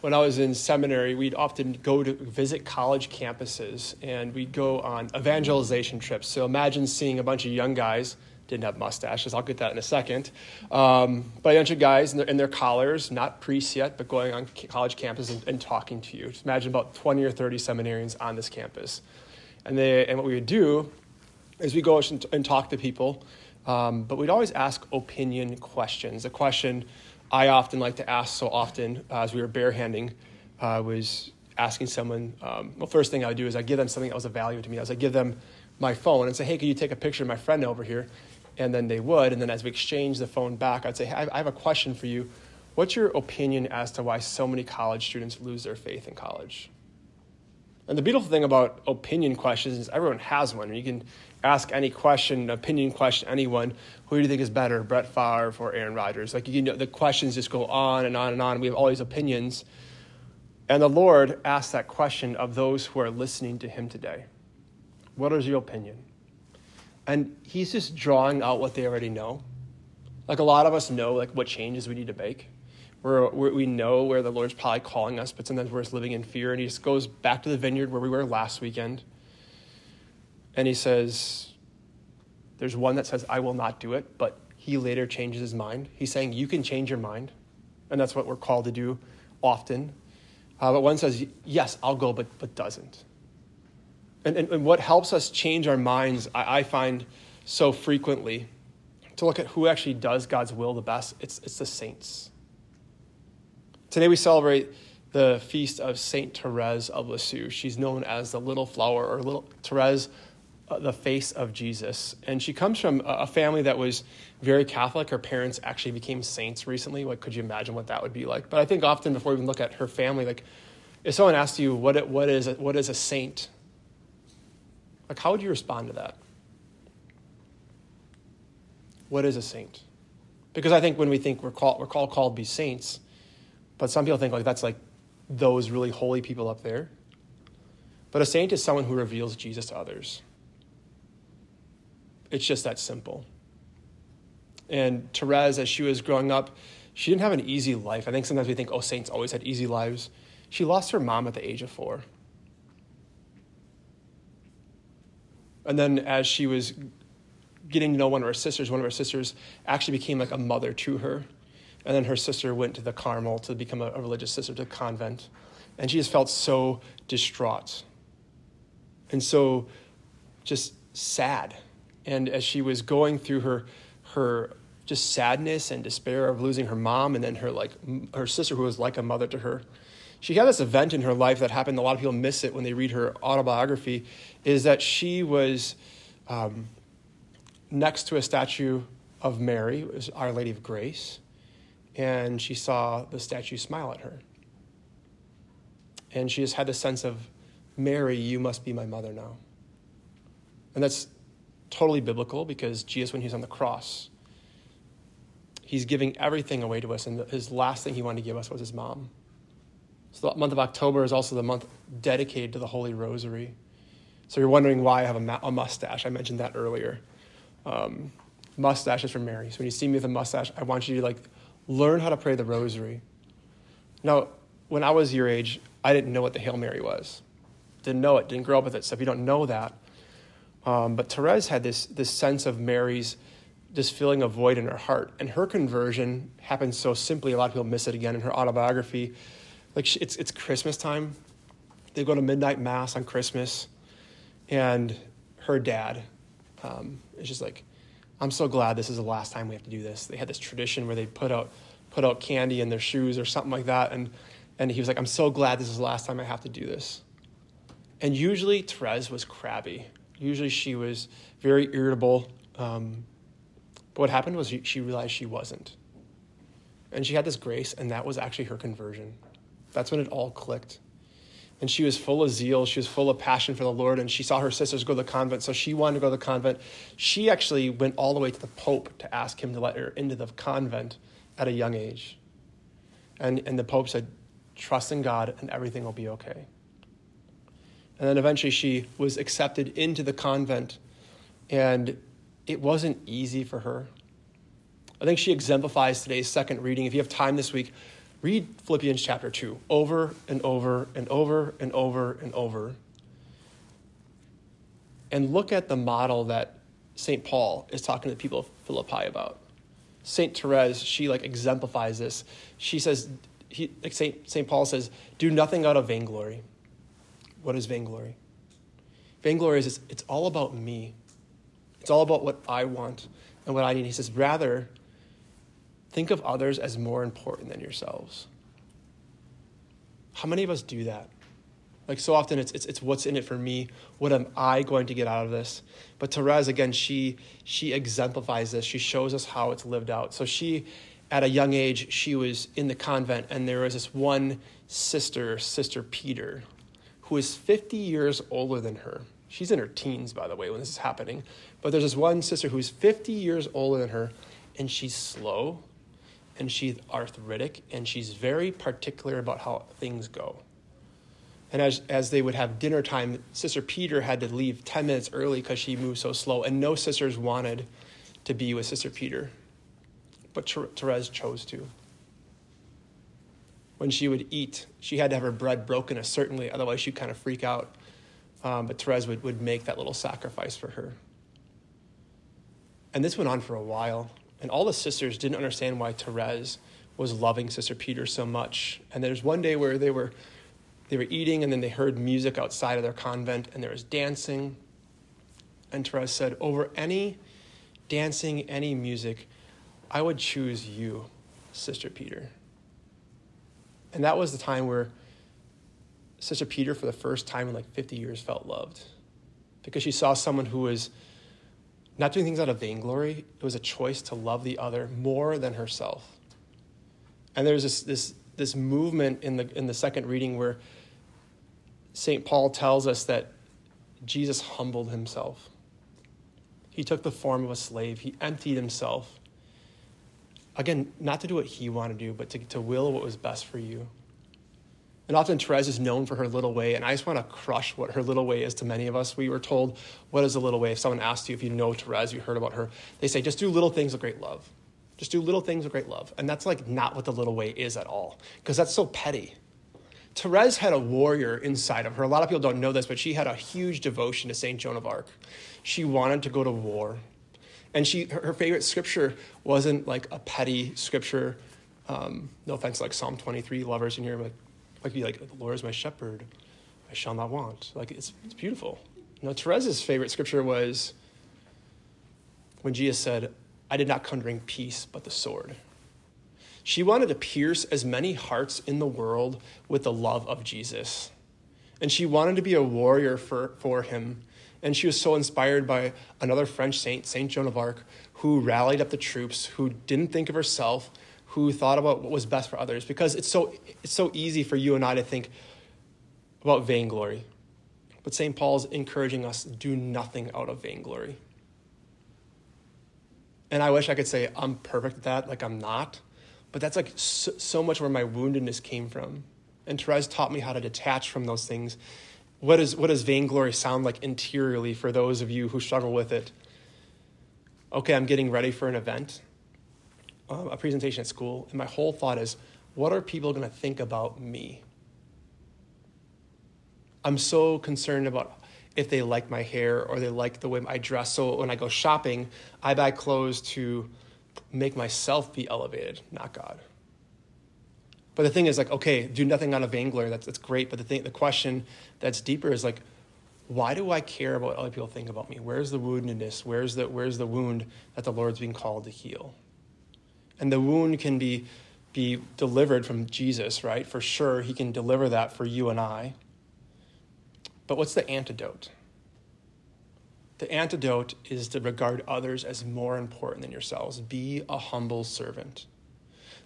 when I was in seminary, we'd often go to visit college campuses and we'd go on evangelization trips. So imagine seeing a bunch of young guys, didn't have mustaches, I'll get that in a second, um, but a bunch of guys in their, in their, collars, not priests yet, but going on college campus and, and talking to you. Just imagine about 20 or 30 seminarians on this campus. And, they, and what we would do is we'd go and talk to people, um, but we'd always ask opinion questions. A question I often like to ask so often uh, as we were barehanding uh, was asking someone, um, well, first thing I would do is I'd give them something that was of value to me. I was I give them my phone and say, hey, could you take a picture of my friend over here? And then they would. And then as we exchange the phone back, I'd say, hey, I have a question for you. What's your opinion as to why so many college students lose their faith in college? And the beautiful thing about opinion questions is everyone has one. You can ask any question, opinion question, anyone, who do you think is better, Brett Favre or Aaron Rodgers? Like, you know, the questions just go on and on and on. We have all these opinions. And the Lord asks that question of those who are listening to Him today What is your opinion? And He's just drawing out what they already know. Like, a lot of us know, like, what changes we need to make. We're, we know where the Lord's probably calling us, but sometimes we're just living in fear. And He just goes back to the vineyard where we were last weekend and he says, There's one that says, I will not do it, but he later changes his mind. He's saying, You can change your mind. And that's what we're called to do often. Uh, but one says, Yes, I'll go, but, but doesn't. And, and, and what helps us change our minds, I, I find so frequently, to look at who actually does God's will the best, it's, it's the saints. Today we celebrate the feast of Saint Therese of Lisieux. She's known as the Little Flower or Little Therese uh, the face of Jesus. And she comes from a family that was very Catholic. Her parents actually became saints recently. What could you imagine what that would be like? But I think often before we even look at her family, like if someone asks you what what is a, what is a saint, like how would you respond to that? What is a saint? Because I think when we think we're called we're called called to be saints, but some people think like that's like those really holy people up there. But a saint is someone who reveals Jesus to others. It's just that simple. And Therese, as she was growing up, she didn't have an easy life. I think sometimes we think, oh, saints always had easy lives. She lost her mom at the age of four. And then as she was getting to know one of her sisters, one of her sisters actually became like a mother to her. And then her sister went to the Carmel to become a, a religious sister to a convent. And she just felt so distraught and so just sad. And as she was going through her her just sadness and despair of losing her mom and then her like her sister who was like a mother to her she had this event in her life that happened. A lot of people miss it when they read her autobiography is that she was um, next to a statue of mary it was our lady of grace and she saw the statue smile at her and she just had the sense of mary you must be my mother now and that's totally biblical because Jesus, when he's on the cross, he's giving everything away to us, and his last thing he wanted to give us was his mom. So the month of October is also the month dedicated to the Holy Rosary. So you're wondering why I have a, ma- a mustache. I mentioned that earlier. Um, mustache is for Mary. So when you see me with a mustache, I want you to like learn how to pray the Rosary. Now, when I was your age, I didn't know what the Hail Mary was. Didn't know it. Didn't grow up with it. So if you don't know that, um, but Therese had this, this sense of Mary's just feeling a void in her heart. And her conversion happened so simply, a lot of people miss it again in her autobiography. Like, she, it's, it's Christmas time. They go to midnight mass on Christmas. And her dad um, is just like, I'm so glad this is the last time we have to do this. They had this tradition where they put out, put out candy in their shoes or something like that. And, and he was like, I'm so glad this is the last time I have to do this. And usually Therese was crabby Usually she was very irritable. Um, but what happened was she, she realized she wasn't. And she had this grace, and that was actually her conversion. That's when it all clicked. And she was full of zeal. She was full of passion for the Lord. And she saw her sisters go to the convent, so she wanted to go to the convent. She actually went all the way to the Pope to ask him to let her into the convent at a young age. And, and the Pope said, Trust in God, and everything will be okay. And then eventually she was accepted into the convent. And it wasn't easy for her. I think she exemplifies today's second reading. If you have time this week, Read Philippians chapter 2 over and over and over and over and over. And look at the model that St. Paul is talking to the people of Philippi about. St. Therese, she like exemplifies this. She says, he, like St. St. Paul says, do nothing out of vainglory. What is vainglory? Vainglory is it's all about me. It's all about what I want and what I need. He says, rather, think of others as more important than yourselves. How many of us do that? Like so often it's, it's, it's what's in it for me. What am I going to get out of this? But Therese, again, she, she exemplifies this. She shows us how it's lived out. So she, at a young age, she was in the convent and there was this one sister, Sister Peter, who is 50 years older than her. She's in her teens, by the way, when this is happening. But there's this one sister who's 50 years older than her, and she's slow, and she's arthritic, and she's very particular about how things go. And as, as they would have dinner time, Sister Peter had to leave 10 minutes early because she moved so slow, and no sisters wanted to be with Sister Peter. But Therese chose to. When she would eat, she had to have her bread broken a certain way, otherwise, she'd kind of freak out. Um, but Therese would, would make that little sacrifice for her. And this went on for a while. And all the sisters didn't understand why Therese was loving Sister Peter so much. And there's one day where they were they were eating, and then they heard music outside of their convent, and there was dancing. And Therese said, Over any dancing, any music, I would choose you, Sister Peter. And that was the time where Sister Peter, for the first time in like 50 years, felt loved. Because she saw someone who was not doing things out of vainglory, it was a choice to love the other more than herself. And there's this, this, this movement in the, in the second reading where St. Paul tells us that Jesus humbled himself. He took the form of a slave, he emptied himself. Again, not to do what he wanted to do, but to, to will what was best for you. And often Therese is known for her little way, and I just want to crush what her little way is to many of us. We were told, What is a little way? If someone asked you if you know Therese, you heard about her, they say, Just do little things with great love. Just do little things with great love. And that's like not what the little way is at all, because that's so petty. Therese had a warrior inside of her. A lot of people don't know this, but she had a huge devotion to St. Joan of Arc. She wanted to go to war. And she, her favorite scripture wasn't like a petty scripture. Um, no offense, like Psalm 23 lovers in here, but like be like, the Lord is my shepherd, I shall not want. Like it's, it's beautiful. You know, Therese's favorite scripture was when Jesus said, I did not come to bring peace, but the sword. She wanted to pierce as many hearts in the world with the love of Jesus. And she wanted to be a warrior for, for him. And she was so inspired by another French saint, Saint Joan of Arc, who rallied up the troops, who didn't think of herself, who thought about what was best for others. Because it's so, it's so easy for you and I to think about vainglory. But St. Paul's encouraging us do nothing out of vainglory. And I wish I could say I'm perfect at that, like I'm not. But that's like so, so much where my woundedness came from. And Therese taught me how to detach from those things. What, is, what does vainglory sound like interiorly for those of you who struggle with it? Okay, I'm getting ready for an event, um, a presentation at school, and my whole thought is, what are people going to think about me? I'm so concerned about if they like my hair or they like the way I dress. So when I go shopping, I buy clothes to make myself be elevated, not God. But the thing is, like, okay, do nothing out of vainglory. That's, that's great. But the thing, the question that's deeper is like, why do I care about what other people think about me? Where's the woundedness? Where's the, where's the wound that the Lord's being called to heal? And the wound can be, be delivered from Jesus, right? For sure, he can deliver that for you and I. But what's the antidote? The antidote is to regard others as more important than yourselves. Be a humble servant.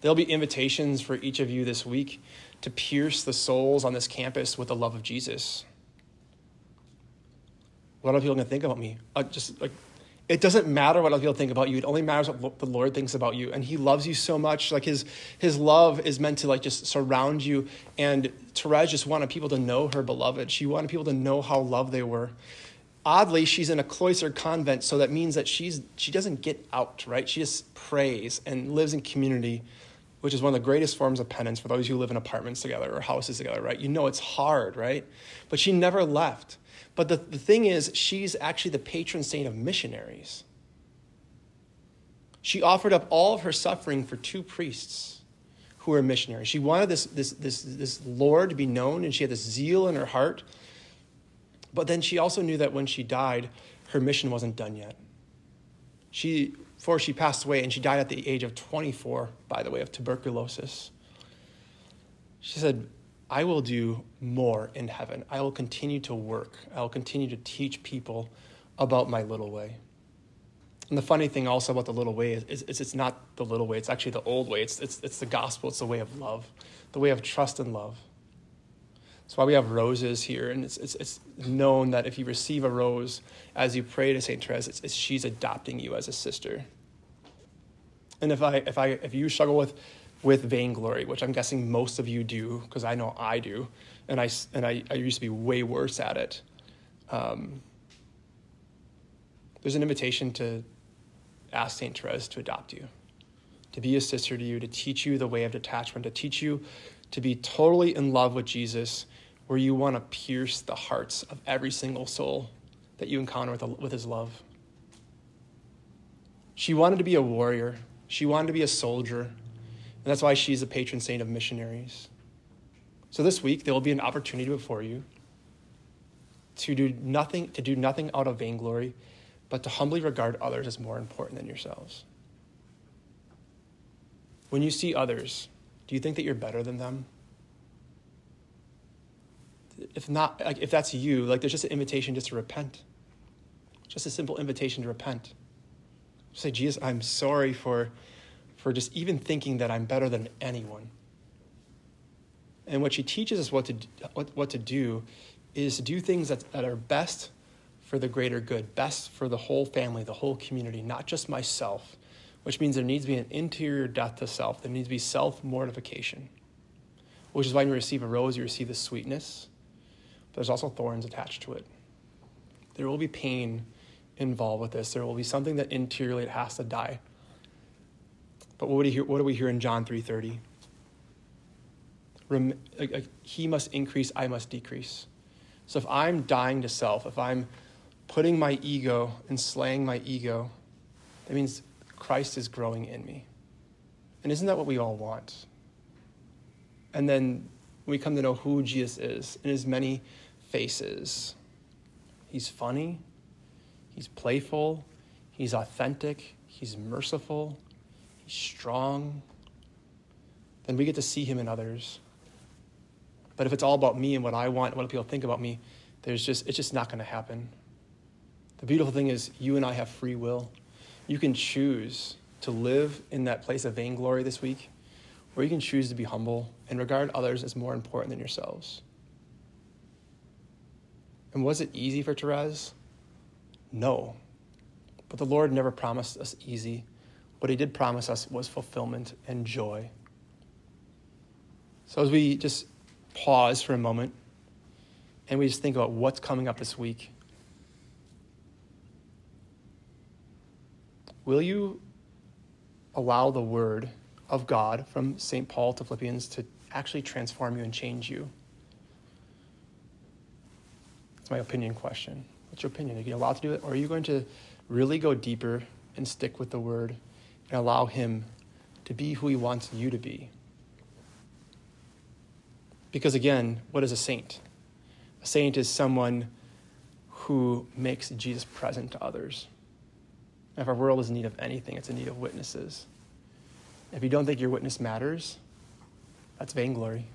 There'll be invitations for each of you this week to pierce the souls on this campus with the love of Jesus. What are people going to think about me? Uh, just like, it doesn't matter what other people think about you. It only matters what the Lord thinks about you. And He loves you so much. Like His His love is meant to like just surround you. And Therese just wanted people to know her beloved. She wanted people to know how loved they were oddly she's in a cloistered convent so that means that she's she doesn't get out right she just prays and lives in community which is one of the greatest forms of penance for those who live in apartments together or houses together, right? You know it's hard, right? But she never left. But the, the thing is, she's actually the patron saint of missionaries. She offered up all of her suffering for two priests who were missionaries. She wanted this, this, this, this Lord to be known, and she had this zeal in her heart. But then she also knew that when she died, her mission wasn't done yet. She, before she passed away, and she died at the age of 24, by the way, of tuberculosis, she said, I will do more in heaven. I will continue to work. I will continue to teach people about my little way. And the funny thing also about the little way is, is, is, it's not the little way, it's actually the old way. It's, it's, it's the gospel, it's the way of love, the way of trust and love. That's why we have roses here, and it's, it's, it's known that if you receive a rose as you pray to St. Therese, it's, it's, she's adopting you as a sister. And if, I, if, I, if you struggle with, with vainglory, which I'm guessing most of you do, because I know I do, and, I, and I, I used to be way worse at it, um, there's an invitation to ask St. Therese to adopt you, to be a sister to you, to teach you the way of detachment, to teach you to be totally in love with Jesus, where you want to pierce the hearts of every single soul that you encounter with, with his love. She wanted to be a warrior, she wanted to be a soldier, and that's why she's a patron saint of missionaries. So this week, there will be an opportunity before you to do nothing, to do nothing out of vainglory but to humbly regard others as more important than yourselves. When you see others, do you think that you're better than them? If not, like, if that's you, like there's just an invitation just to repent. Just a simple invitation to repent. Say, Jesus, I'm sorry for, for just even thinking that I'm better than anyone. And what she teaches us what to, what, what to do is to do things that, that are best for the greater good, best for the whole family, the whole community, not just myself, which means there needs to be an interior death to self. There needs to be self mortification, which is why when you receive a rose, you receive the sweetness, there's also thorns attached to it. There will be pain involved with this. There will be something that interiorly it has to die. But what do, hear, what do we hear in John 3.30? Rem, like, he must increase, I must decrease. So if I'm dying to self, if I'm putting my ego and slaying my ego, that means Christ is growing in me. And isn't that what we all want? And then we come to know who Jesus is in his many faces. He's funny, he's playful, he's authentic, he's merciful, he's strong. Then we get to see him in others. But if it's all about me and what I want, what people think about me, there's just it's just not going to happen. The beautiful thing is, you and I have free will. You can choose to live in that place of vainglory this week, or you can choose to be humble and regard others as more important than yourselves. And was it easy for Therese? No. But the Lord never promised us easy. What He did promise us was fulfillment and joy. So as we just pause for a moment and we just think about what's coming up this week, Will you allow the word of God from St. Paul to Philippians to actually transform you and change you? That's my opinion question. What's your opinion? Are you allowed to do it? Or are you going to really go deeper and stick with the word and allow Him to be who He wants you to be? Because again, what is a saint? A saint is someone who makes Jesus present to others. If our world is in need of anything, it's in need of witnesses. If you don't think your witness matters, that's vainglory.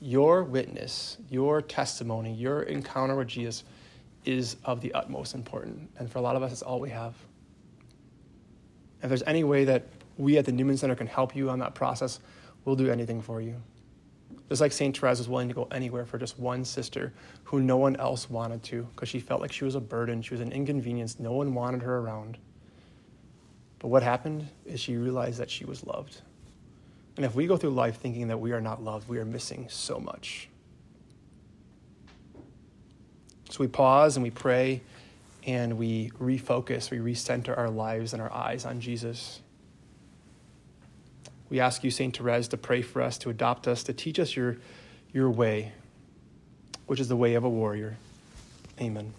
Your witness, your testimony, your encounter with Jesus is of the utmost importance. And for a lot of us, it's all we have. If there's any way that we at the Newman Center can help you on that process, we'll do anything for you. Just like St. Therese was willing to go anywhere for just one sister who no one else wanted to because she felt like she was a burden, she was an inconvenience, no one wanted her around. But what happened is she realized that she was loved. And if we go through life thinking that we are not loved, we are missing so much. So we pause and we pray and we refocus, we recenter our lives and our eyes on Jesus. We ask you, St. Therese, to pray for us, to adopt us, to teach us your, your way, which is the way of a warrior. Amen.